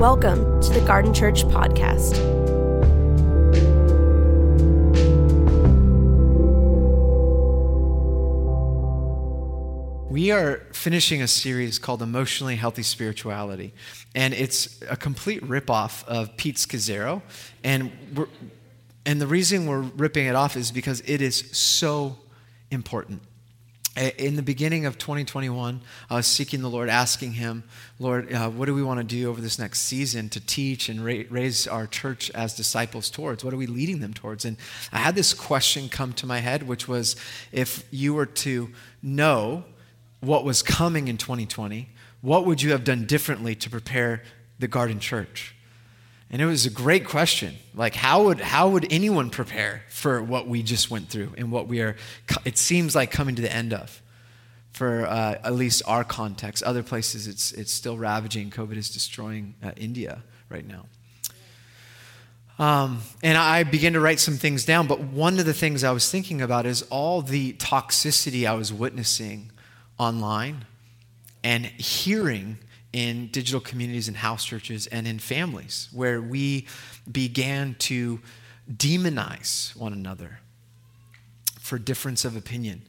Welcome to the Garden Church Podcast. We are finishing a series called Emotionally Healthy Spirituality, and it's a complete ripoff of Pete Scazzero. And, and the reason we're ripping it off is because it is so important in the beginning of 2021, I was seeking the Lord, asking Him, Lord, uh, what do we want to do over this next season to teach and ra- raise our church as disciples towards? What are we leading them towards? And I had this question come to my head, which was if you were to know what was coming in 2020, what would you have done differently to prepare the garden church? And it was a great question. Like, how would, how would anyone prepare for what we just went through and what we are, it seems like, coming to the end of? For uh, at least our context. Other places, it's, it's still ravaging. COVID is destroying uh, India right now. Um, and I began to write some things down, but one of the things I was thinking about is all the toxicity I was witnessing online and hearing in digital communities and house churches and in families where we began to demonize one another for difference of opinion,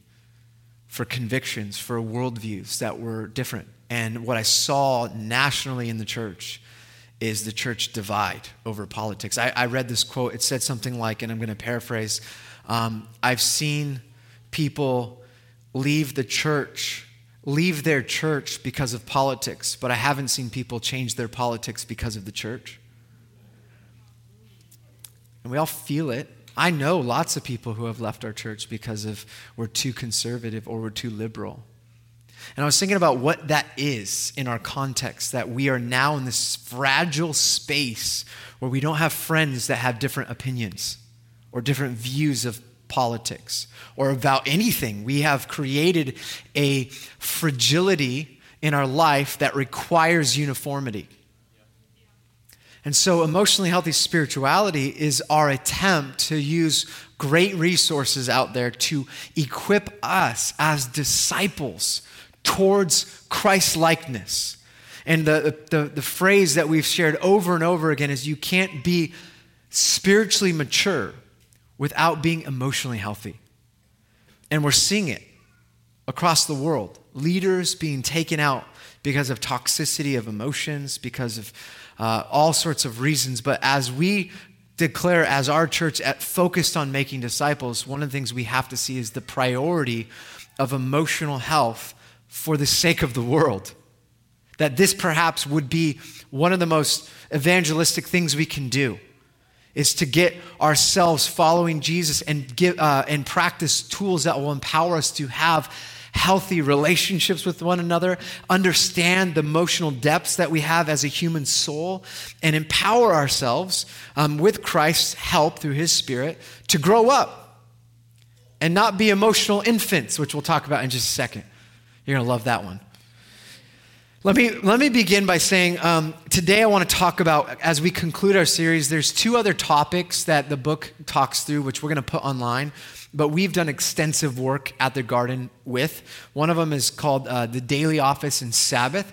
for convictions, for worldviews that were different. And what I saw nationally in the church is the church divide over politics. I, I read this quote, it said something like, and I'm going to paraphrase um, I've seen people leave the church leave their church because of politics, but I haven't seen people change their politics because of the church. And we all feel it. I know lots of people who have left our church because of we're too conservative or we're too liberal. And I was thinking about what that is in our context, that we are now in this fragile space where we don't have friends that have different opinions or different views of politics or about anything. We have created a fragility in our life that requires uniformity. And so, emotionally healthy spirituality is our attempt to use great resources out there to equip us as disciples towards Christ likeness. And the, the, the phrase that we've shared over and over again is you can't be spiritually mature without being emotionally healthy. And we're seeing it across the world. Leaders being taken out because of toxicity of emotions, because of uh, all sorts of reasons. But as we declare, as our church at, focused on making disciples, one of the things we have to see is the priority of emotional health for the sake of the world. That this perhaps would be one of the most evangelistic things we can do is to get ourselves following Jesus and, give, uh, and practice tools that will empower us to have healthy relationships with one another, understand the emotional depths that we have as a human soul, and empower ourselves um, with Christ's help through His Spirit to grow up and not be emotional infants, which we'll talk about in just a second. You're going to love that one. Let me, let me begin by saying um, today I want to talk about, as we conclude our series, there's two other topics that the book talks through, which we're going to put online, but we've done extensive work at the garden with. One of them is called uh, the daily office and Sabbath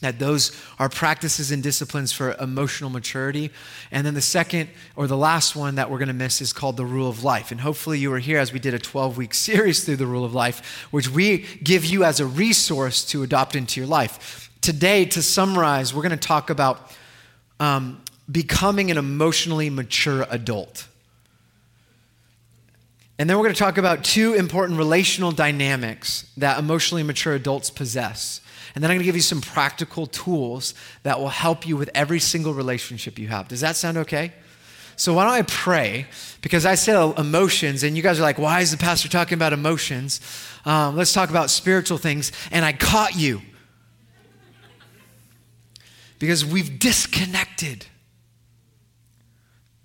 that those are practices and disciplines for emotional maturity. And then the second or the last one that we're going to miss is called the rule of life. And hopefully you were here as we did a 12 week series through the rule of life, which we give you as a resource to adopt into your life. Today, to summarize, we're going to talk about um, becoming an emotionally mature adult. And then we're going to talk about two important relational dynamics that emotionally mature adults possess. And then I'm going to give you some practical tools that will help you with every single relationship you have. Does that sound okay? So, why don't I pray? Because I said emotions, and you guys are like, why is the pastor talking about emotions? Um, let's talk about spiritual things. And I caught you. Because we've disconnected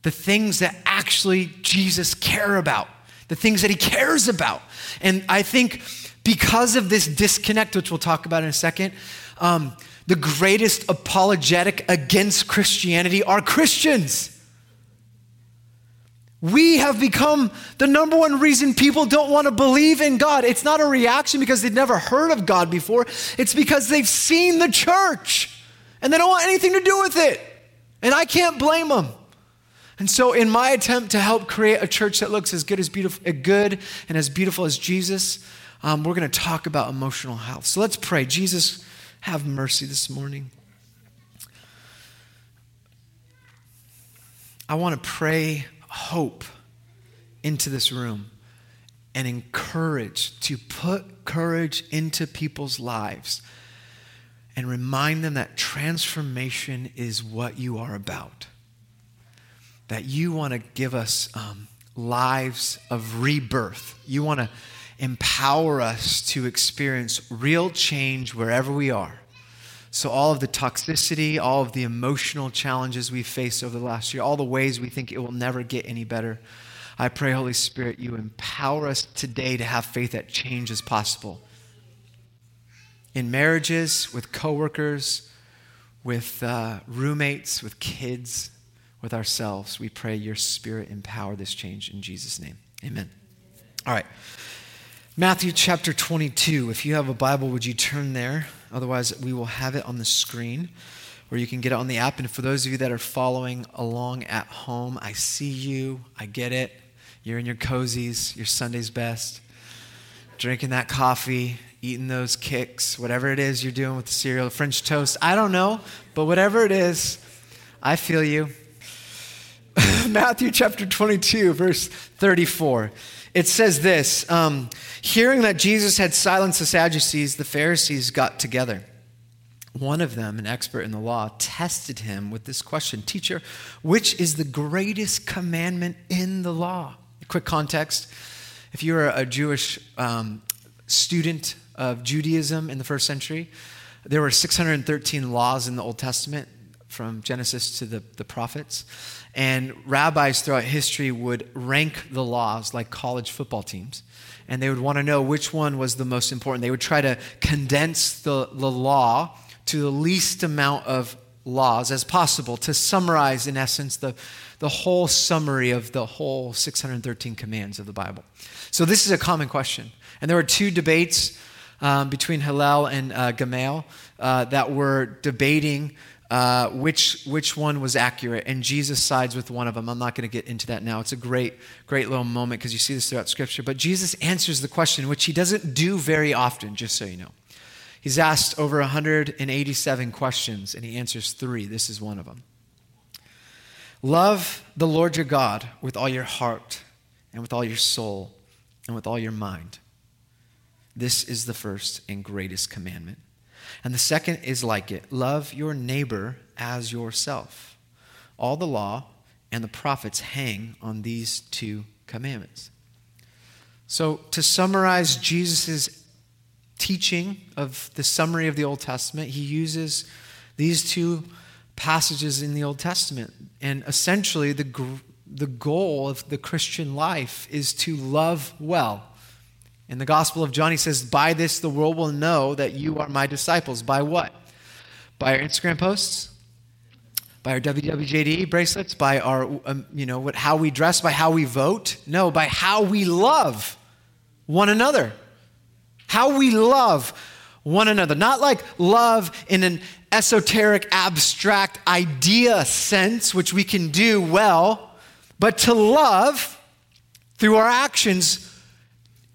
the things that actually Jesus care about, the things that he cares about. And I think because of this disconnect, which we'll talk about in a second, um, the greatest apologetic against Christianity are Christians. We have become the number one reason people don't want to believe in God. It's not a reaction because they've never heard of God before, it's because they've seen the church and they don't want anything to do with it. And I can't blame them. And so, in my attempt to help create a church that looks as good as beautiful, good and as beautiful as Jesus, um, we're going to talk about emotional health. So let's pray. Jesus, have mercy this morning. I want to pray hope into this room and encourage to put courage into people's lives and remind them that transformation is what you are about. That you want to give us um, lives of rebirth. You want to empower us to experience real change wherever we are. So, all of the toxicity, all of the emotional challenges we've faced over the last year, all the ways we think it will never get any better, I pray, Holy Spirit, you empower us today to have faith that change is possible. In marriages, with coworkers, with uh, roommates, with kids, with ourselves, we pray your Spirit empower this change in Jesus' name. Amen. All right. Matthew chapter 22. If you have a Bible, would you turn there? Otherwise, we will have it on the screen or you can get it on the app. And for those of you that are following along at home, I see you. I get it. You're in your cozies, your Sunday's best, drinking that coffee, eating those Kix, whatever it is you're doing with the cereal, the French toast. I don't know, but whatever it is, I feel you. Matthew chapter 22, verse 34. It says this um, Hearing that Jesus had silenced the Sadducees, the Pharisees got together. One of them, an expert in the law, tested him with this question Teacher, which is the greatest commandment in the law? Quick context if you were a Jewish um, student of Judaism in the first century, there were 613 laws in the Old Testament from Genesis to the, the prophets. And rabbis throughout history would rank the laws like college football teams. And they would want to know which one was the most important. They would try to condense the, the law to the least amount of laws as possible to summarize, in essence, the, the whole summary of the whole 613 commands of the Bible. So, this is a common question. And there were two debates um, between Hillel and uh, uh, that were debating uh, which, which one was accurate, and Jesus sides with one of them. I'm not going to get into that now. It's a great, great little moment because you see this throughout Scripture. But Jesus answers the question, which he doesn't do very often, just so you know. He's asked over 187 questions, and he answers three. This is one of them. Love the Lord your God with all your heart, and with all your soul, and with all your mind. This is the first and greatest commandment. And the second is like it love your neighbor as yourself. All the law and the prophets hang on these two commandments. So, to summarize Jesus' teaching of the summary of the Old Testament, he uses these two passages in the Old Testament. And essentially, the, the goal of the Christian life is to love well in the Gospel of John, he says, By this the world will know that you are my disciples. By what? By our Instagram posts? By our WWJD bracelets? By our, um, you know, what, how we dress? By how we vote? No, by how we love one another. How we love one another. Not like love in an esoteric, abstract idea sense, which we can do well, but to love through our actions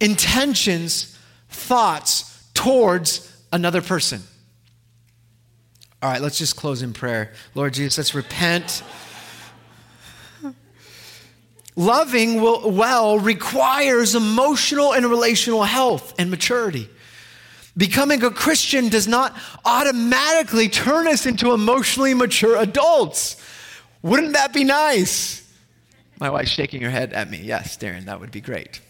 intentions, thoughts towards another person. All right, let's just close in prayer. Lord Jesus, let's repent. Loving well requires emotional and relational health and maturity. Becoming a Christian does not automatically turn us into emotionally mature adults. Wouldn't that be nice? My wife's shaking her head at me. Yes, Darren, that would be great.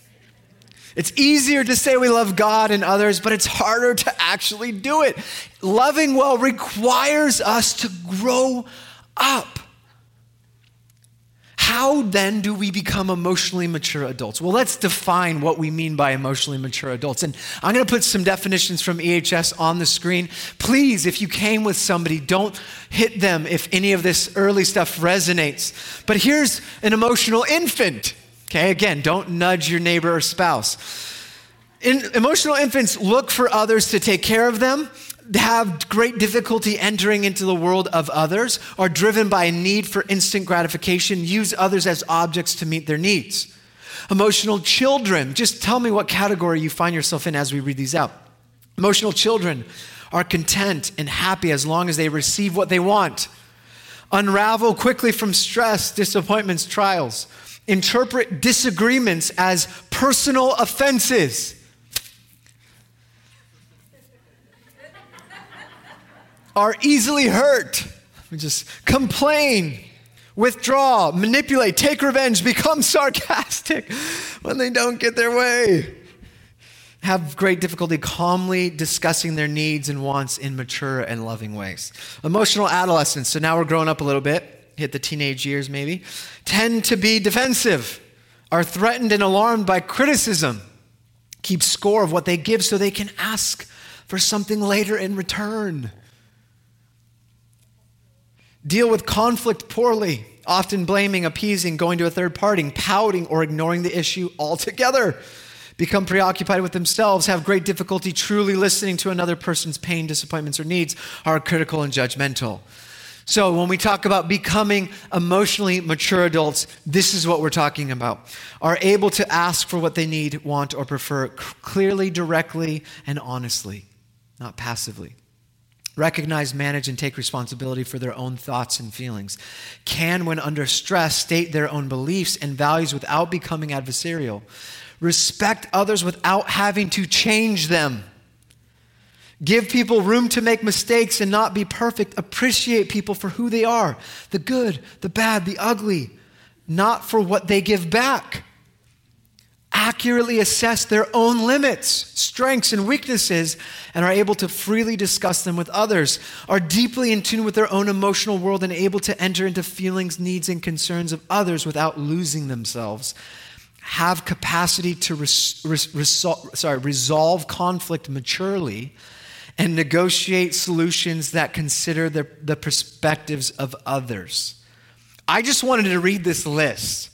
It's easier to say we love God and others, but it's harder to actually do it. Loving well requires us to grow up. How then do we become emotionally mature adults? Well, let's define what we mean by emotionally mature adults. And I'm going to put some definitions from EHS on the screen. Please, if you came with somebody, don't hit them if any of this early stuff resonates. But here's an emotional infant. Okay, again, don't nudge your neighbor or spouse. In, emotional infants look for others to take care of them. have great difficulty entering into the world of others, are driven by a need for instant gratification, use others as objects to meet their needs. Emotional children, just tell me what category you find yourself in as we read these out. Emotional children are content and happy as long as they receive what they want. Unravel quickly from stress, disappointments, trials. Interpret disagreements as personal offenses. Are easily hurt. Just complain, withdraw, manipulate, take revenge, become sarcastic when they don't get their way have great difficulty calmly discussing their needs and wants in mature and loving ways. Emotional adolescence, so now we're growing up a little bit, hit the teenage years maybe, tend to be defensive, are threatened and alarmed by criticism, keep score of what they give so they can ask for something later in return. Deal with conflict poorly, often blaming, appeasing, going to a third party, pouting, or ignoring the issue altogether become preoccupied with themselves, have great difficulty truly listening to another person's pain, disappointments, or needs, are critical and judgmental. So, when we talk about becoming emotionally mature adults, this is what we're talking about. Are able to ask for what they need, want, or prefer clearly, directly, and honestly, not passively. Recognize, manage, and take responsibility for their own thoughts and feelings. Can, when under stress, state their own beliefs and values without becoming adversarial respect others without having to change them. Give people room to make mistakes and not be perfect. Appreciate people for who they are the good, the bad, the ugly, not for what they give back. Accurately assess their own limits, strengths, and weaknesses, and are able to freely discuss them with others. Are deeply in tune with their own emotional world and able to enter into feelings, needs, and concerns of others without losing themselves have capacity to res, res, resol, sorry, resolve conflict maturely and negotiate solutions that consider the, the perspectives of others. I just wanted to read this list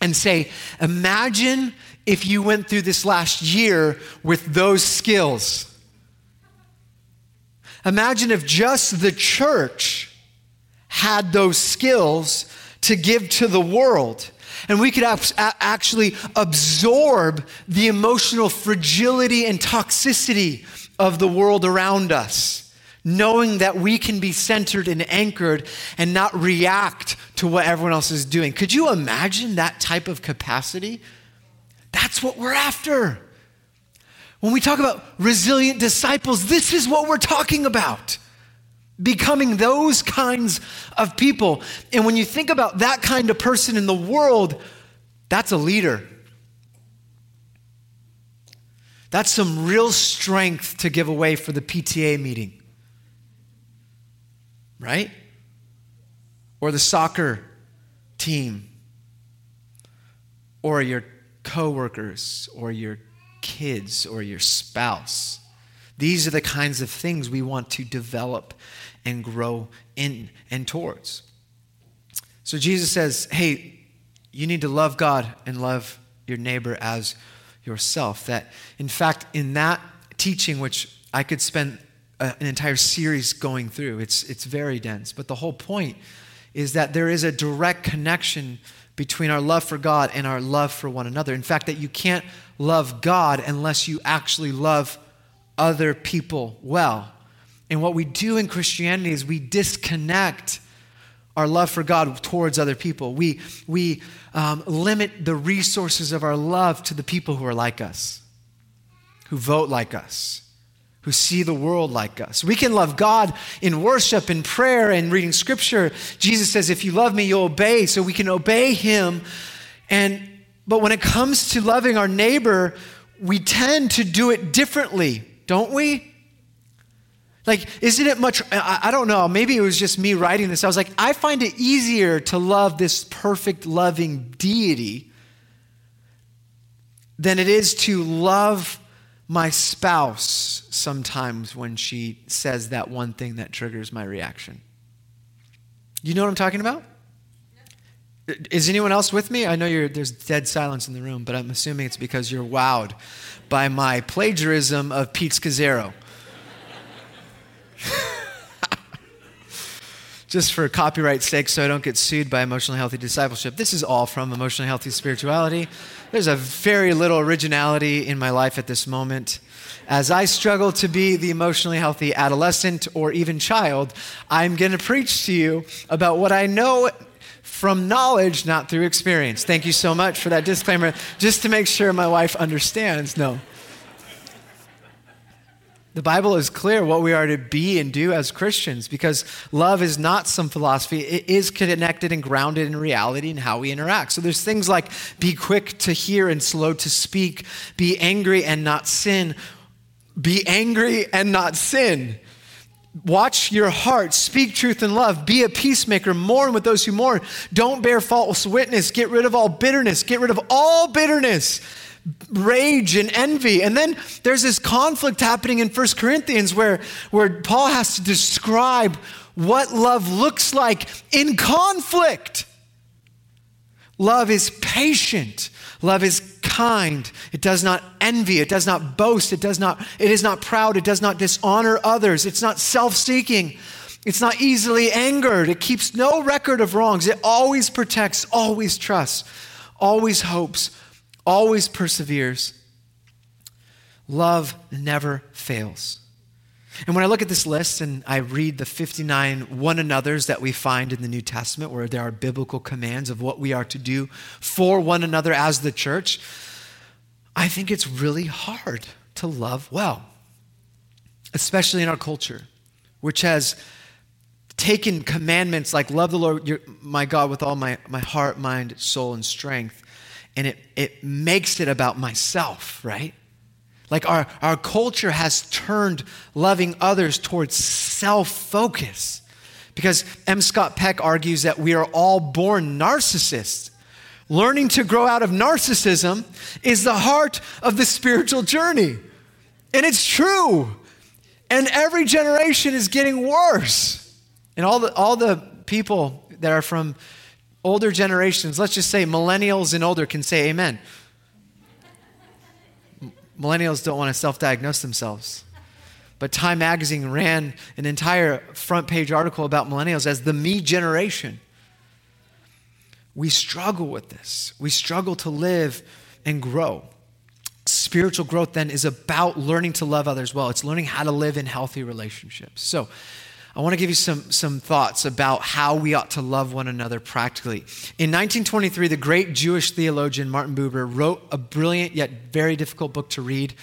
and say, imagine if you went through this last year with those skills. Imagine if just the church had those skills to give to the world and we could actually absorb the emotional fragility and toxicity of the world around us, knowing that we can be centered and anchored and not react to what everyone else is doing. Could you imagine that type of capacity? That's what we're after. When we talk about resilient disciples, this is what we're talking about becoming those kinds of people. And when you think about that kind of person in the world, that's a leader. That's some real strength to give away for the PTA meeting. Right? Or the soccer team. Or your coworkers or your kids or your spouse. These are the kinds of things we want to develop and grow in and towards. So Jesus says, hey, you need to love God and love your neighbor as yourself. That, in fact, in that teaching, which I could spend a, an entire series going through, it's, it's very dense. But the whole point is that there is a direct connection between our love for God and our love for one another. In fact, that you can't love God unless you actually love other people well. And what we do in Christianity is we disconnect our love for God towards other people. We, we um, limit the resources of our love to the people who are like us, who vote like us, who see the world like us. We can love God in worship in prayer and reading scripture. Jesus says, If you love me, you'll obey. So we can obey him. And but when it comes to loving our neighbor, we tend to do it differently, don't we? Like, isn't it much? I, don't know. Maybe it was just me writing this. I was like, I find it easier to love this perfect, loving deity than it is to love my spouse sometimes when she says that one thing that triggers my reaction. You know what I'm talking about? Is anyone else with me? I know there's dead silence in the room, but I'm assuming it's because you're wowed by my plagiarism of Pete Scazzero. Just for copyright sake, so I don't get sued by emotionally healthy discipleship, this is all from emotionally healthy spirituality. There's a very little originality in my life at this moment. As I struggle to be the emotionally healthy adolescent or even child, I'm going to preach to you about what I know from knowledge, not through experience. Thank you so much for that disclaimer, just to make sure my wife understands. No. The Bible is clear what we are to be and do as Christians because love is not some philosophy. It is connected and grounded in reality and how we interact. So there's things like be quick to hear and slow to speak, be angry and not sin, be angry and not sin. Watch your heart, speak truth in love, be a peacemaker, mourn with those who mourn. Don't bear false witness, get rid of all bitterness, get rid of all bitterness rage and envy. And then there's this conflict happening in First Corinthians where, where Paul has to describe what love looks like in conflict. Love is patient. Love is kind. It does not envy. It does not boast. It does not, it is not proud. It does not dishonor others. It's not self-seeking. It's not easily angered. It keeps no record of wrongs. It always protects, always trusts, always hopes, always perseveres. Love never fails. And when I look at this list and I read the 59 one another's that we find in the New Testament, where there are biblical commands of what we are to do for one another as the church, I think it's really hard to love well, especially in our culture, which has taken commandments like love the Lord your, my God with all my, my heart, mind, soul, and strength and it, it makes it about myself, right? Like our, our culture has turned loving others towards self focus. Because M. Scott Peck argues that we are all born narcissists. Learning to grow out of narcissism is the heart of the spiritual journey. And it's true. And every generation is getting worse. And all the, all the people that are from older generations, let's just say millennials and older, can say amen. Millennials don't want to self diagnose themselves. But Time Magazine ran an entire front page article about millennials as the me generation. We struggle with this. We struggle to live and grow. Spiritual growth then is about learning to love others well. It's learning how to live in healthy relationships. So, I want to give you some, some thoughts about how we ought to love one another practically. In 1923, the great Jewish theologian Martin Buber wrote a brilliant yet very difficult book to read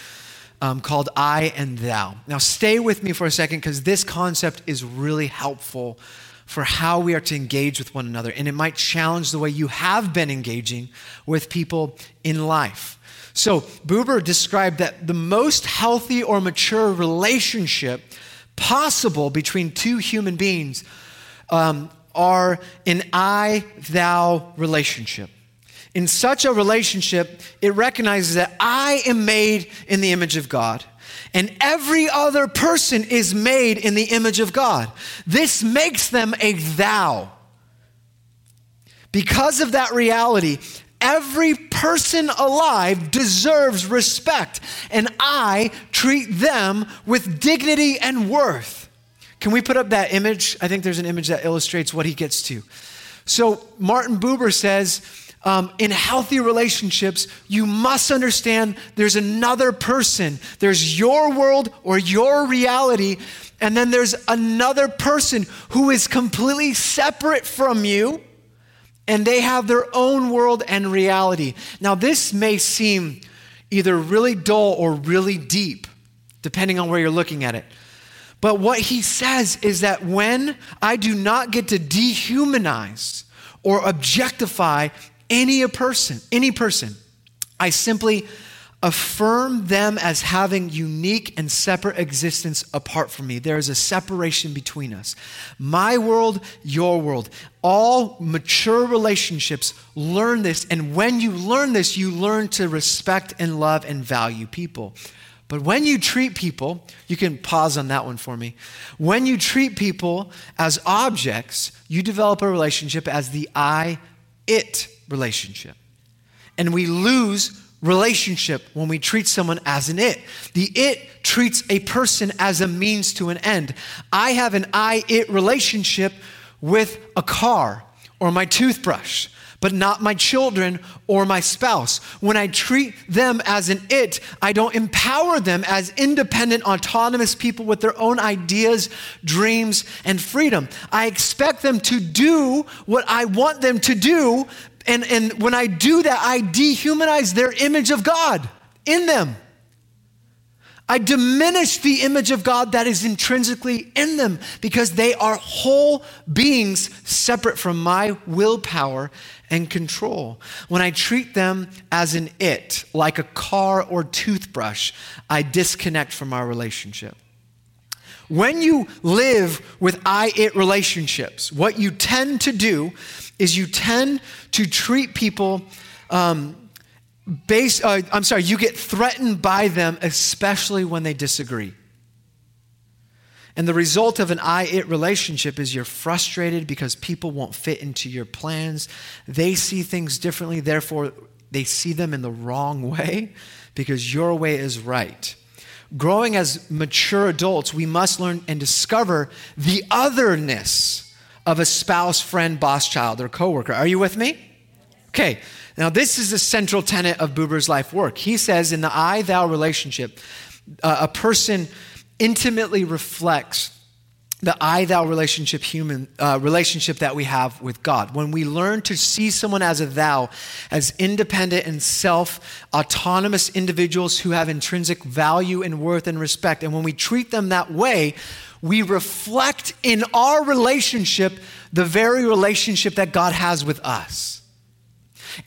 um, called I and Thou. Now, stay with me for a second because this concept is really helpful for how we are to engage with one another, and it might challenge the way you have been engaging with people in life. So, Buber described that the most healthy or mature relationship possible between two human beings um, are an I thou relationship. In such a relationship, it recognizes that I am made in the image of God and every other person is made in the image of God. This makes them a thou. Because of that reality, Every person alive deserves respect, and I treat them with dignity and worth. Can we put up that image? I think there's an image that illustrates what he gets to. So, Martin Buber says, um, in healthy relationships, you must understand there's another person. There's your world or your reality, and then there's another person who is completely separate from you and they have their own world and reality. Now, this may seem either really dull or really deep, depending on where you're looking at it. But what he says is that when I do not get to dehumanize or objectify any person, any person, I simply affirm them as having unique and separate existence apart from me. There is a separation between us. My world, your world. All mature relationships learn this. And when you learn this, you learn to respect and love and value people. But when you treat people, you can pause on that one for me. When you treat people as objects, you develop a relationship as the I it relationship. And we lose relationship when we treat someone as an it. The it treats a person as a means to an end. I have an I it relationship with a car or my toothbrush, but not my children or my spouse. When I treat them as an it, I don't empower them as independent, autonomous people with their own ideas, dreams, and freedom. I expect them to do what I want them to do. And, and when I do that, I dehumanize their image of God in them. I diminish the image of God that is intrinsically in them because they are whole beings separate from my willpower and control. When I treat them as an it, like a car or toothbrush, I disconnect from our relationship. When you live with I it relationships, what you tend to do is you tend to treat people um, base, uh, I'm sorry, you get threatened by them, especially when they disagree. And the result of an I it relationship is you're frustrated because people won't fit into your plans. They see things differently, therefore, they see them in the wrong way because your way is right. Growing as mature adults, we must learn and discover the otherness of a spouse, friend, boss, child, or coworker. Are you with me? Okay, now, this is the central tenet of Buber's life work. He says in the I thou relationship, uh, a person intimately reflects the I thou relationship human uh, relationship that we have with God. When we learn to see someone as a thou, as independent and self autonomous individuals who have intrinsic value and worth and respect, and when we treat them that way, we reflect in our relationship the very relationship that God has with us.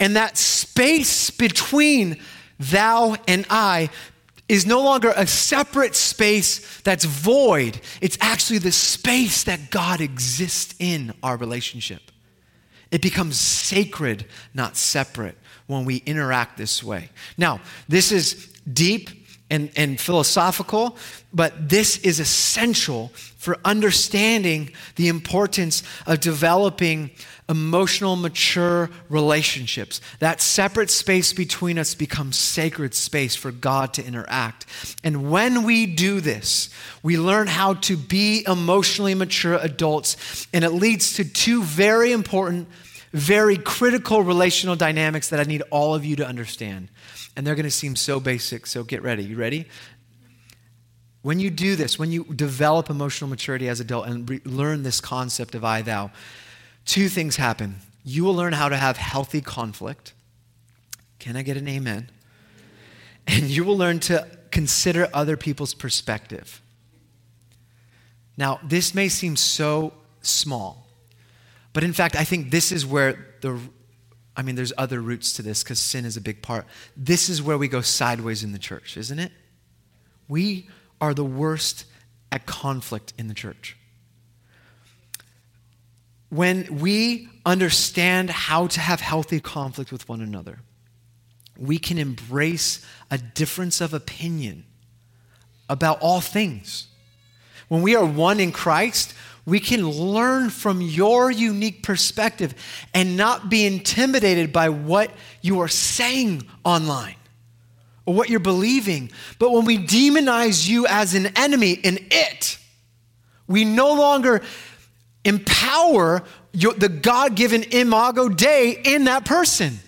And that space between thou and I is no longer a separate space that's void. It's actually the space that God exists in our relationship. It becomes sacred, not separate, when we interact this way. Now, this is deep and, and philosophical, but this is essential for understanding the importance of developing emotional, mature relationships. That separate space between us becomes sacred space for God to interact. And when we do this, we learn how to be emotionally mature adults, and it leads to two very important, very critical relational dynamics that I need all of you to understand. And they're going to seem so basic, so get ready. You ready? When you do this, when you develop emotional maturity as an adult and re- learn this concept of I thou, two things happen. You will learn how to have healthy conflict. Can I get an amen? And you will learn to consider other people's perspective. Now, this may seem so small, but in fact, I think this is where the, I mean, there's other roots to this because sin is a big part. This is where we go sideways in the church, isn't it? We are the worst at conflict in the church when we understand how to have healthy conflict with one another, we can embrace a difference of opinion about all things. When we are one in Christ, we can learn from your unique perspective and not be intimidated by what you are saying online or what you're believing. But when we demonize you as an enemy in it, we no longer empower your, the God given imago Dei in that person.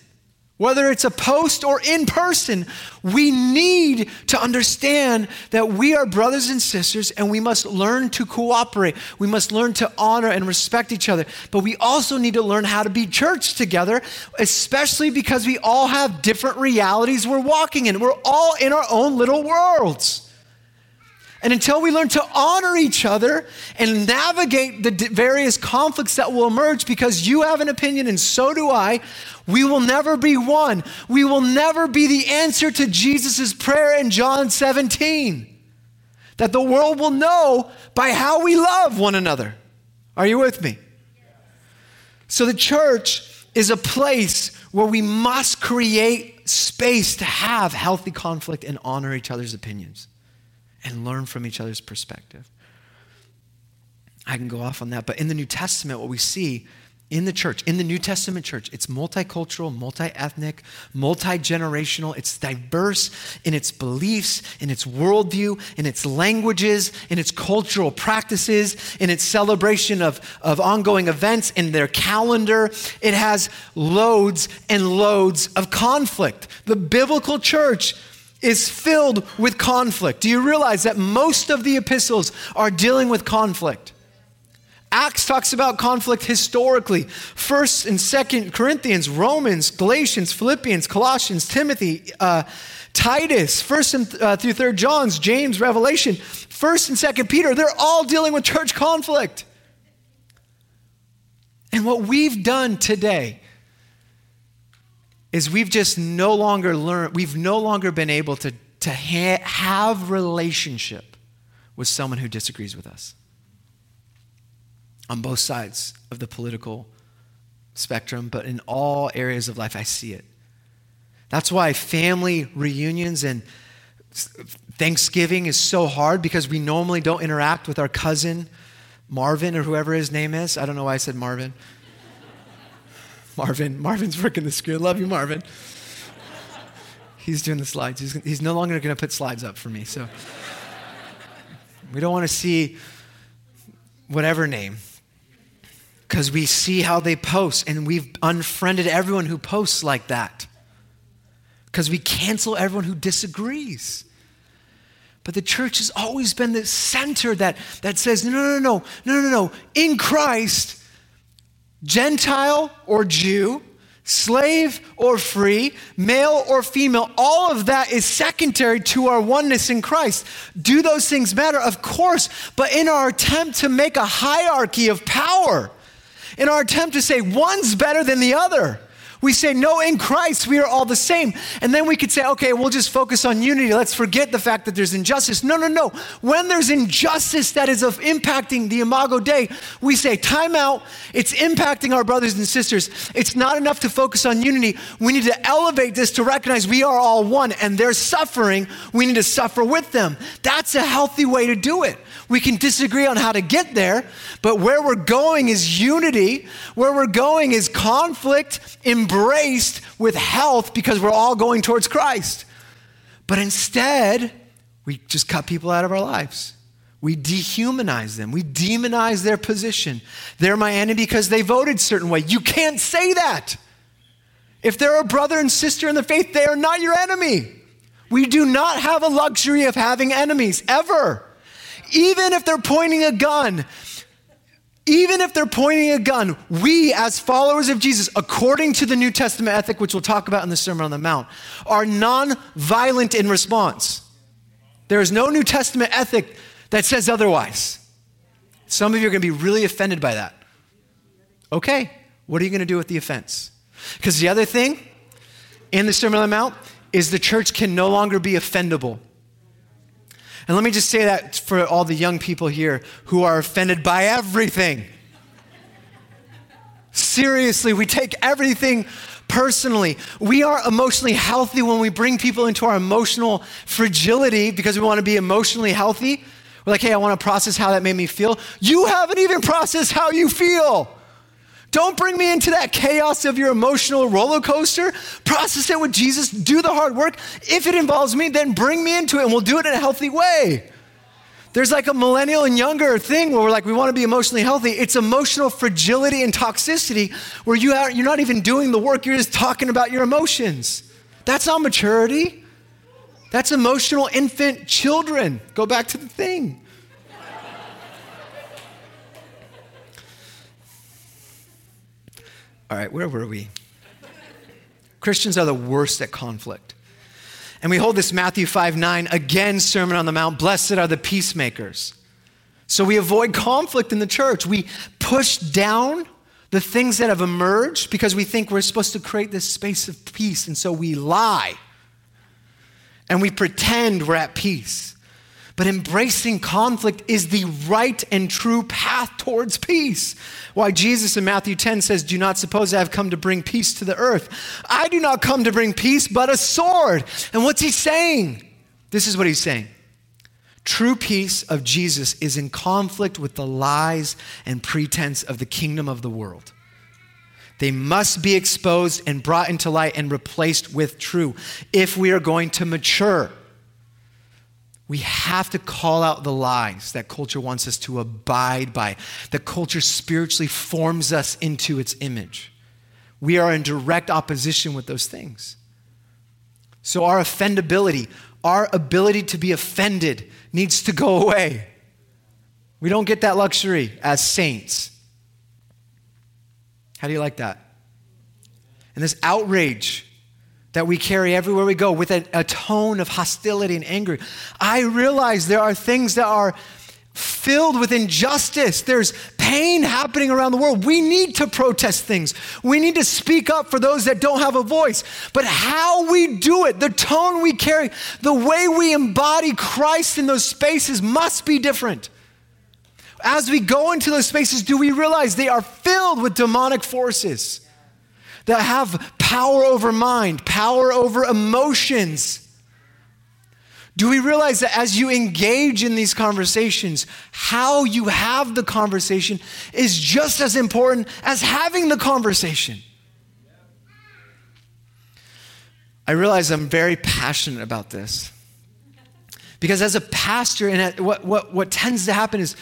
Whether it's a post or in person, we need to understand that we are brothers and sisters and we must learn to cooperate. We must learn to honor and respect each other. But we also need to learn how to be church together, especially because we all have different realities we're walking in. We're all in our own little worlds. And until we learn to honor each other and navigate the various conflicts that will emerge because you have an opinion and so do I, we will never be one. We will never be the answer to Jesus' prayer in John 17 that the world will know by how we love one another. Are you with me? So the church is a place where we must create space to have healthy conflict and honor each other's opinions and learn from each other's perspective. I can go off on that, but in the New Testament, what we see in the church, in the New Testament church. It's multicultural, multi ethnic, multi generational. It's diverse in its beliefs, in its worldview, in its languages, in its cultural practices, in its celebration of, of ongoing events, in their calendar. It has loads and loads of conflict. The biblical church is filled with conflict. Do you realize that most of the epistles are dealing with conflict? Acts talks about conflict historically. First and Second Corinthians, Romans, Galatians, Philippians, Colossians, Timothy, uh, Titus, First and uh, through Third John's, James, Revelation, First and Second Peter. They're all dealing with church conflict. And what we've done today is we've just no longer learned. We've no longer been able to to ha- have relationship with someone who disagrees with us on both sides of the political spectrum, but in all areas of life, I see it. That's why family reunions and Thanksgiving is so hard because we normally don't interact with our cousin, Marvin, or whoever his name is. I don't know why I said Marvin. Marvin. Marvin's working the screen. Love you, Marvin. He's doing the slides. He's, he's no longer going to put slides up for me. So we don't want to see whatever name because we see how they post and we've unfriended everyone who posts like that because we cancel everyone who disagrees. But the church has always been the center that, that says, no, no, no, no, no, no. no. In Christ, Gentile or Jew, slave or free, male or female, all of that is secondary to our oneness in Christ. Do those things matter? Of course, but in our attempt to make a hierarchy of power, in our attempt to say one's better than the other. We say, no, in Christ, we are all the same. And then we could say, okay, we'll just focus on unity. Let's forget the fact that there's injustice. No, no, no. When there's injustice that is of impacting the Imago Dei, we say, time out. It's impacting our brothers and sisters. It's not enough to focus on unity. We need to elevate this to recognize we are all one and they're suffering. We need to suffer with them. That's a healthy way to do it. We can disagree on how to get there, but where we're going is unity. Where we're going is conflict embraced with health because we're all going towards Christ. But instead, we just cut people out of our lives. We dehumanize them. We demonize their position. They're my enemy because they voted certain way. You can't say that. If they're a brother and sister in the faith, they are not your enemy. We do not have a luxury of having enemies ever even if they're pointing a gun, even if they're pointing a gun, we as followers of Jesus, according to the New Testament ethic, which we'll talk about in the Sermon on the Mount, are non-violent in response. There is no New Testament ethic that says otherwise. Some of you are going to be really offended by that. Okay, what are you going to do with the offense? Because the other thing in the Sermon on the Mount is the church can no longer be offendable. And let me just say that for all the young people here who are offended by everything. Seriously, we take everything personally. We are emotionally healthy when we bring people into our emotional fragility because we want to be emotionally healthy. We're like, hey, I want to process how that made me feel. You haven't even processed how you feel. Don't bring me into that chaos of your emotional roller coaster. Process it with Jesus. Do the hard work. If it involves me, then bring me into it and we'll do it in a healthy way. There's like a millennial and younger thing where we're like, we want to be emotionally healthy. It's emotional fragility and toxicity where you are, you're not even doing the work, you're just talking about your emotions. That's not maturity. That's emotional infant children. Go back to the thing. All right, where were we? Christians are the worst at conflict. And we hold this Matthew 5 9, again, Sermon on the Mount. Blessed are the peacemakers. So we avoid conflict in the church. We push down the things that have emerged because we think we're supposed to create this space of peace. And so we lie and we pretend we're at peace. But embracing conflict is the right and true path towards peace. Why Jesus in Matthew 10 says, Do not suppose I have come to bring peace to the earth. I do not come to bring peace, but a sword. And what's he saying? This is what he's saying. True peace of Jesus is in conflict with the lies and pretense of the kingdom of the world. They must be exposed and brought into light and replaced with true if we are going to mature. We have to call out the lies that culture wants us to abide by, that culture spiritually forms us into its image. We are in direct opposition with those things. So, our offendability, our ability to be offended, needs to go away. We don't get that luxury as saints. How do you like that? And this outrage that we carry everywhere we go with a, a, tone of hostility and anger. I realize there are things that are filled with injustice. There's pain happening around the world. We need to protest things. We need to speak up for those that don't have a voice. But how we do it, the tone we carry, the way we embody Christ in those spaces must be different. As we go into those spaces, do we realize they are filled with demonic forces that have power over mind, power over emotions? Do we realize that as you engage in these conversations, how you have the conversation is just as important as having the conversation? I realize I'm very passionate about this. Because as a pastor, and what, what, what tends to happen is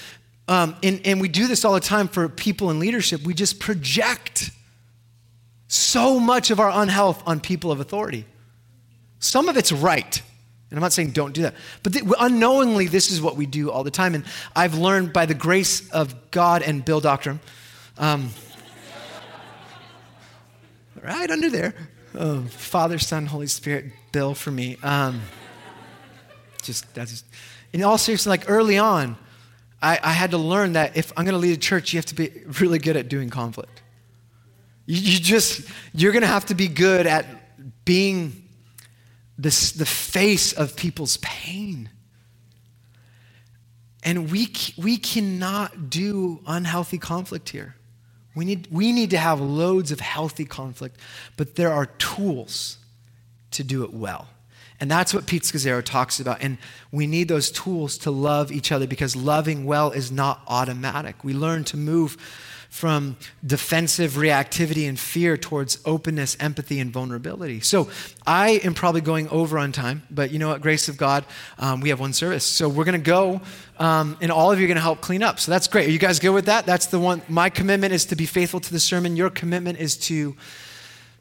um, and, and we do this all the time for people in leadership, we just project so much of our unhealth on people of authority. Some of it's right. And I'm not saying don't do that. But th- unknowingly, this is what we do all the time. And I've learned by the grace of God and Bill Doctrum, um, right under there, oh, Father, Son, Holy Spirit, Bill for me. Um, just, that's just, in all seriousness, like early on, I, I had to learn that if I'm going to lead a church, you have to be really good at doing conflict. You, just, you're going to have to be good at being this, the face of people's pain. And we, we cannot do unhealthy conflict here. We need, we need to have loads of healthy conflict, but there are tools to do it well. And that's what Pete Scazzero talks about. And we need those tools to love each other because loving well is not automatic. We learn to move from defensive reactivity and fear towards openness, empathy, and vulnerability. So I am probably going over on time, but you know what? Grace of God, um, we have one service. So we're going to go, um, and all of you are going to help clean up. So that's great. Are you guys good with that? That's the one. My commitment is to be faithful to the sermon. Your commitment is to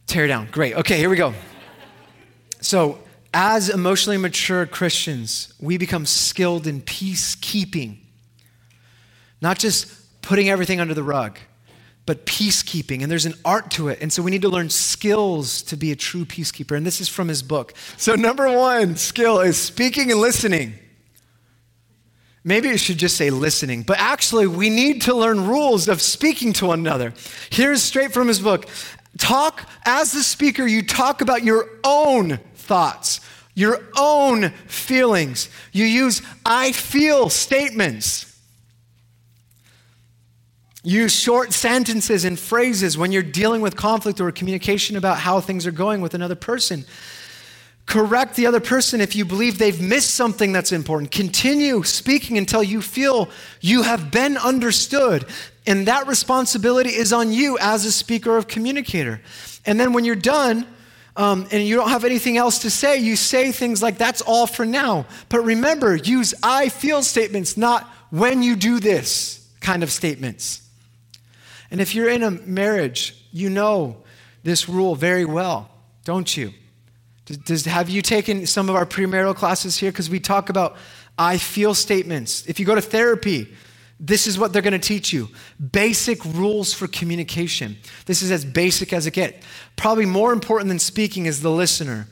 tear down. Great. Okay, here we go. So as emotionally mature Christians, we become skilled in peacekeeping, not just putting everything under the rug, but peacekeeping. And there's an art to it. And so we need to learn skills to be a true peacekeeper. And this is from his book. So, number one skill is speaking and listening. Maybe it should just say listening, but actually, we need to learn rules of speaking to one another. Here's straight from his book Talk, as the speaker, you talk about your own thoughts, your own feelings. You use I feel statements. Use short sentences and phrases when you're dealing with conflict or communication about how things are going with another person. Correct the other person if you believe they've missed something that's important. Continue speaking until you feel you have been understood. And that responsibility is on you as a speaker or communicator. And then when you're done, um, and you don't have anything else to say, you say things like, that's all for now. But remember, use I feel statements, not when you do this kind of statements. And if you're in a marriage, you know this rule very well, don't you? Does, have you taken some of our premarital classes here? Because we talk about I feel statements. If you go to therapy, this is what they're going to teach you basic rules for communication. This is as basic as it gets. Probably more important than speaking is the listener.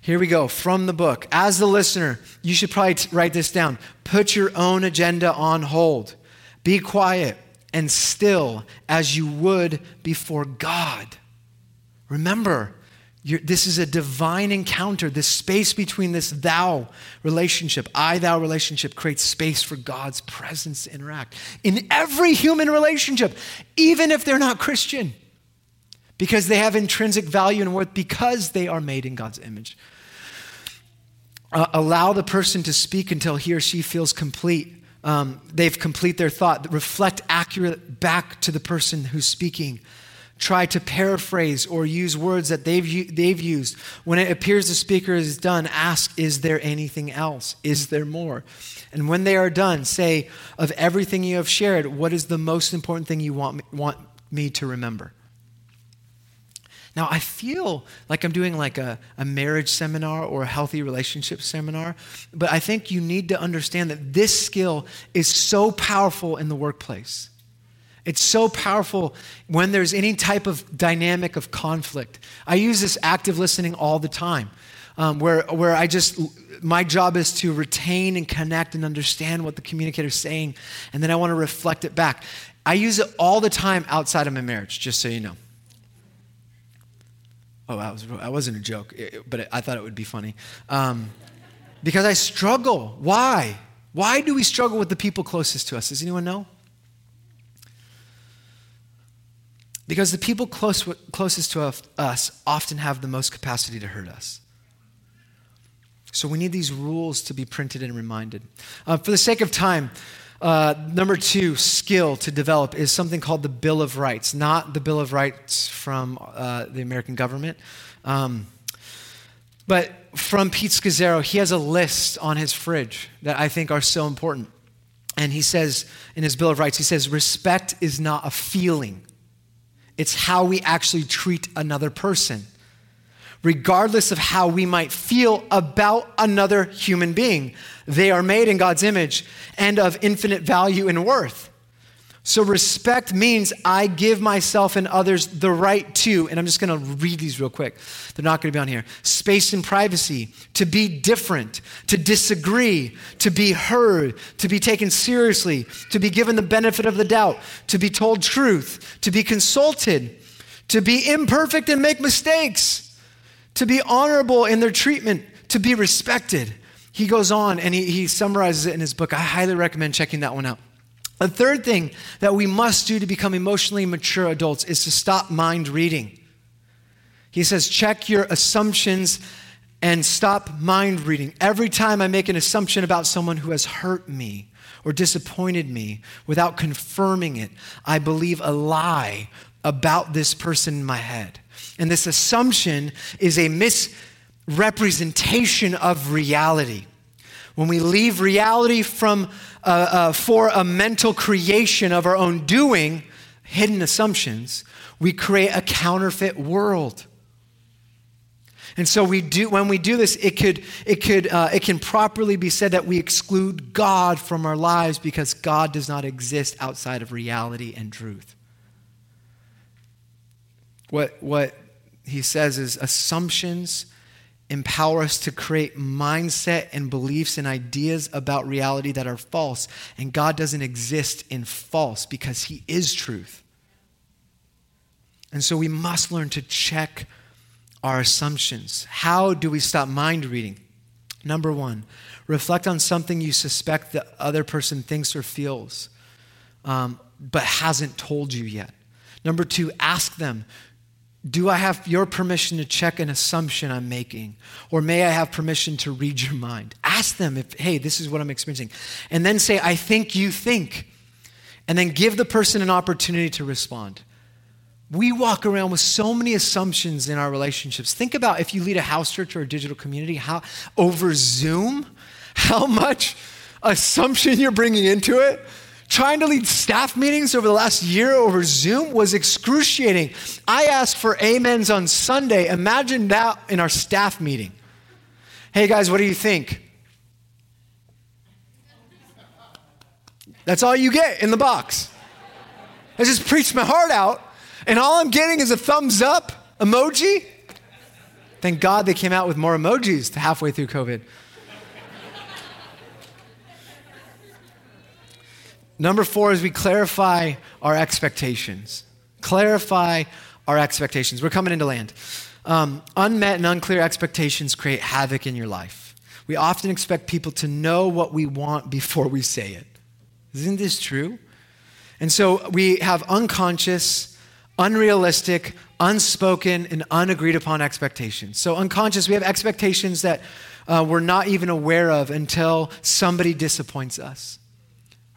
Here we go from the book. As the listener, you should probably t- write this down. Put your own agenda on hold. Be quiet and still as you would before God. Remember, this is a divine encounter. This space between this thou relationship, I thou relationship, creates space for God's presence to interact in every human relationship, even if they're not Christian, because they have intrinsic value and worth because they are made in God's image. Uh, allow the person to speak until he or she feels complete. Um, they've complete their thought. Reflect accurate back to the person who's speaking try to paraphrase or use words that they've, they've used. When it appears the speaker is done, ask, Is there anything else? Is there more? And when they are done, say, Of everything you have shared, what is the most important thing you want me, want me to remember? Now, I feel like I'm doing like a, a marriage seminar or a healthy relationship seminar, but I think you need to understand that this skill is so powerful in the workplace. It's so powerful when there's any type of dynamic of conflict. I use this active listening all the time, um, where, where I just, my job is to retain and connect and understand what the communicator is saying, and then I want to reflect it back. I use it all the time outside of my marriage, just so you know. Oh, that, was, that wasn't a joke, but I thought it would be funny. Um, because I struggle. Why? Why do we struggle with the people closest to us? Does anyone know? Because the people close, closest to us often have the most capacity to hurt us. So we need these rules to be printed and reminded. Uh, for the sake of time, uh, number two skill to develop is something called the Bill of Rights, not the Bill of Rights from uh, the American government. Um, but from Pete Scazzero, he has a list on his fridge that I think are so important. And he says in his Bill of Rights, he says, respect is not a feeling, it's how we actually treat another person regardless of how we might feel about another human being. They are made in God's image and of infinite value and worth. So, respect means I give myself and others the right to, and I'm just to read these real quick. They're not to be on here. Space and privacy, to be different, to disagree, to be heard, to be taken seriously, to be given the benefit of the doubt, to be told truth, to be consulted, to be imperfect and make mistakes to be honorable in their treatment, to be respected. He goes on and he, he summarizes it in his book. I highly recommend checking that one out. The third thing that we must do to become emotionally mature adults is to stop mind reading. He says, check your assumptions and stop mind reading. Every time I make an assumption about someone who has hurt me or disappointed me without confirming it, I believe a lie about this person in my head. And this assumption is a misrepresentation of reality. When we leave reality from, uh, uh, for a mental creation of our own doing, hidden assumptions, we create a counterfeit world. And so we do, when we do this, it, could, it, could, uh, it can properly be said that we exclude God from our lives because God does not exist outside of reality and truth. What, what he says is assumptions empower us to create mindset and beliefs and ideas about reality that are false. And God doesn't exist in false because he is truth. And so we must learn to check our assumptions. How do we stop mind reading? Number one, reflect on something you suspect the other person thinks or feels, um, but hasn't told you yet. Number two, ask them, do I have your permission to check an assumption I'm making? Or may I have permission to read your mind? Ask them if, hey, this is what I'm experiencing. And then say, I think you think. And then give the person an opportunity to respond. We walk around with so many assumptions in our relationships. Think about if you lead a house church or a digital community, how over Zoom, how much assumption you're bringing into it Trying to lead staff meetings over the last year over Zoom was excruciating. I asked for amens on Sunday. Imagine that in our staff meeting. Hey guys, what do you think? That's all you get in the box. I just preached my heart out, and all I'm getting is a thumbs up emoji. Thank God they came out with more emojis halfway through COVID. Number four is we clarify our expectations. Clarify our expectations. We're coming into land. Um, unmet and unclear expectations create havoc in your life. We often expect people to know what we want before we say it. Isn't this true? And so we have unconscious, unrealistic, unspoken, and unagreed upon expectations. So, unconscious, we have expectations that uh, we're not even aware of until somebody disappoints us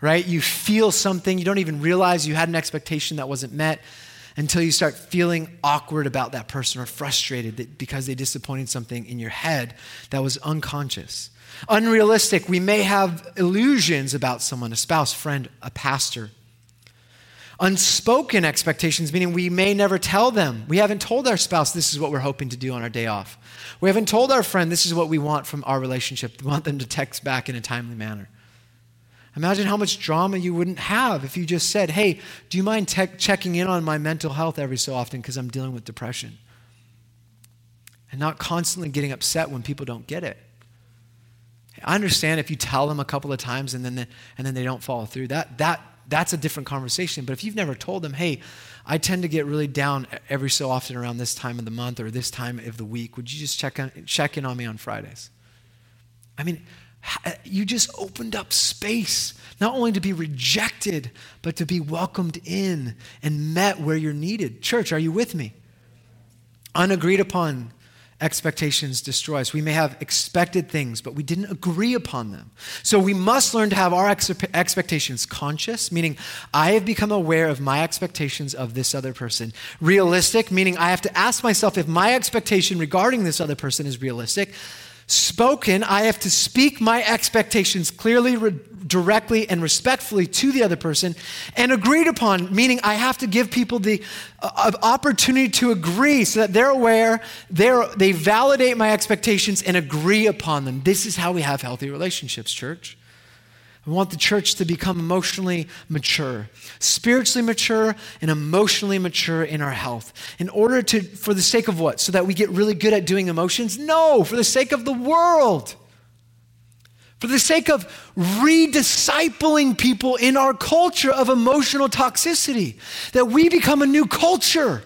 right? You feel something, you don't even realize you had an expectation that wasn't met. until you start feeling awkward about that person or frustrated because they disappointed something in your head that was unconscious. Unrealistic, we may have illusions about someone, a spouse, friend, a pastor. Unspoken expectations, meaning we may never tell them. We haven't told our spouse this is what we're hoping to do on our day off. We haven't told our friend this is what we want from our relationship. We want them to text back in a timely manner. Imagine how much drama you wouldn't have if you just said, Hey, do you mind te- checking in on my mental health every so often because I'm dealing with depression? And not constantly getting upset when people don't get it. I understand if you tell them a couple of times and then, the, and then they don't follow through. That, that, that's a different conversation. But if you've never told them, hey, I tend to get really down every so often around this time of the month or this time of the week, would you just check, on, check in on me on Fridays? I mean, you just opened up space, not only to be rejected, but to be welcomed in and met where you're needed. Church, are you with me? Unagreed upon expectations destroy us. We may have expected things, but we didn't agree upon them. So we must learn to have our ex- expectations conscious, meaning I have become aware of my expectations of this other person. Realistic, meaning I have to ask myself if my expectation regarding this other person is realistic spoken, I have to speak my expectations clearly, re- directly, and respectfully to the other person, and agreed upon, meaning I have to give people the uh, opportunity to agree so that they're aware, they're, they validate my expectations and agree upon them. This is how we have healthy relationships, church. We want the church to become emotionally mature, spiritually mature, and emotionally mature in our health. In order to, for the sake of what? So that we get really good at doing emotions? No, for the sake of the world. For the sake of rediscipling people in our culture of emotional toxicity, that we become a new culture.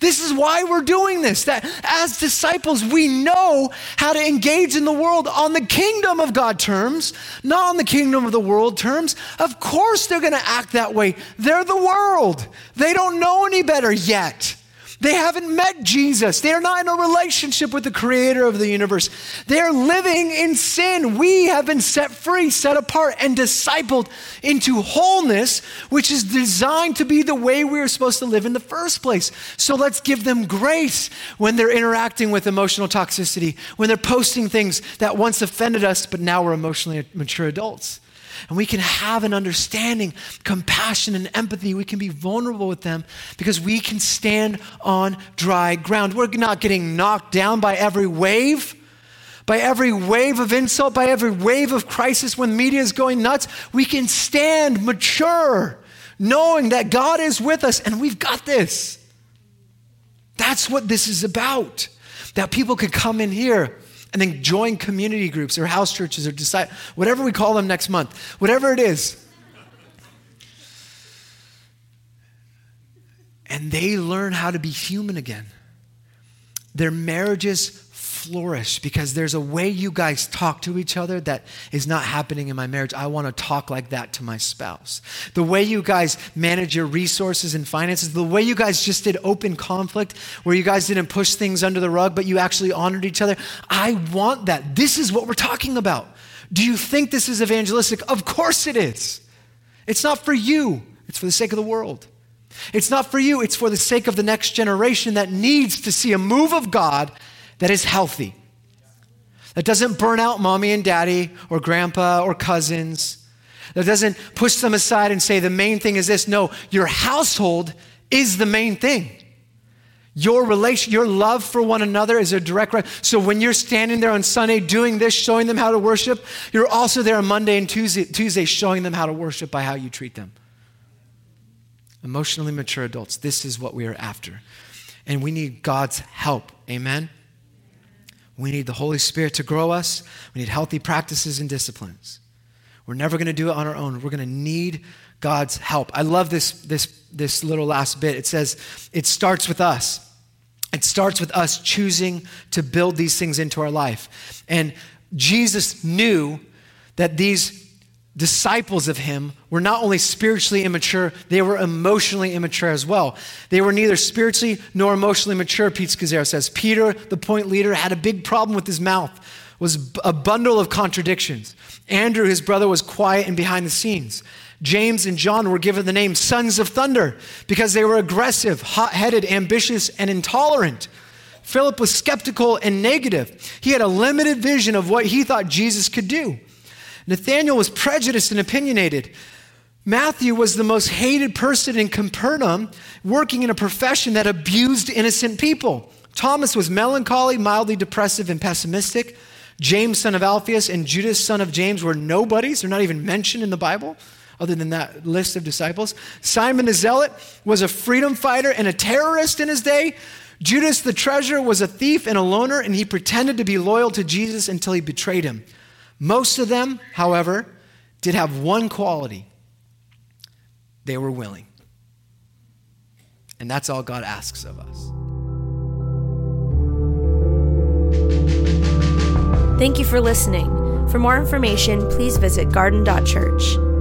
This is why we're doing this. That as disciples, we know how to engage in the world on the kingdom of God terms, not on the kingdom of the world terms. Of course, they're going to act that way. They're the world, they don't know any better yet. They haven't met Jesus. They are not in a relationship with the creator of the universe. They are living in sin. We have been set free, set apart, and discipled into wholeness, which is designed to be the way we are supposed to live in the first place. So let's give them grace when they're interacting with emotional toxicity, when they're posting things that once offended us, but now we're emotionally mature adults and we can have an understanding, compassion, and empathy. We can be vulnerable with them because we can stand on dry ground. We're not getting knocked down by every wave. By every wave of insult, by every wave of crisis when media is going nuts, we can stand mature, knowing that God is with us and we've got this. That's what this is about. That people could come in here and then join community groups or house churches or decide whatever we call them next month, whatever it is. And they learn how to be human again. Their marriages flourish because there's a way you guys talk to each other that is not happening in my marriage. I want to talk like that to my spouse. The way you guys manage your resources and finances, the way you guys just did open conflict, where you guys didn't push things under the rug, but you actually honored each other. I want that. This is what we're talking about. Do you think this is evangelistic? Of course it is. It's not for you, it's for the sake of the world. It's not for you, it's for the sake of the next generation that needs to see a move of God that is healthy, that doesn't burn out mommy and daddy or grandpa or cousins, that doesn't push them aside and say the main thing is this. No, your household is the main thing. Your relation, your love for one another is a direct. So when you're standing there on Sunday doing this, showing them how to worship, you're also there on Monday and Tuesday, Tuesday showing them how to worship by how you treat them. Emotionally mature adults, this is what we are after. And we need God's help. Amen. We need the Holy Spirit to grow us. We need healthy practices and disciplines. We're never going to do it on our own. We're going to need God's help. I love this, this, this little last bit. It says, it starts with us. It starts with us choosing to build these things into our life. And Jesus knew that these disciples of him were not only spiritually immature, they were emotionally immature as well. They were neither spiritually nor emotionally mature, Pete Scazzero says. Peter, the point leader, had a big problem with his mouth. was a bundle of contradictions. Andrew, his brother, was quiet and behind the scenes. James and John were given the name sons of thunder because they were aggressive, hot headed, ambitious, and intolerant. Philip was skeptical and negative. He had a limited vision of what he thought Jesus could do. Nathanael was prejudiced and opinionated. Matthew was the most hated person in Capernaum, working in a profession that abused innocent people. Thomas was melancholy, mildly depressive, and pessimistic. James, son of Alphaeus, and Judas, son of James, were nobodies. They're not even mentioned in the Bible, other than that list of disciples. Simon the Zealot was a freedom fighter and a terrorist in his day. Judas the treasurer was a thief and a loner, and he pretended to be loyal to Jesus until he betrayed him. Most of them, however, did have one quality they were willing. And that's all God asks of us. Thank you for listening. For more information, please visit garden.church.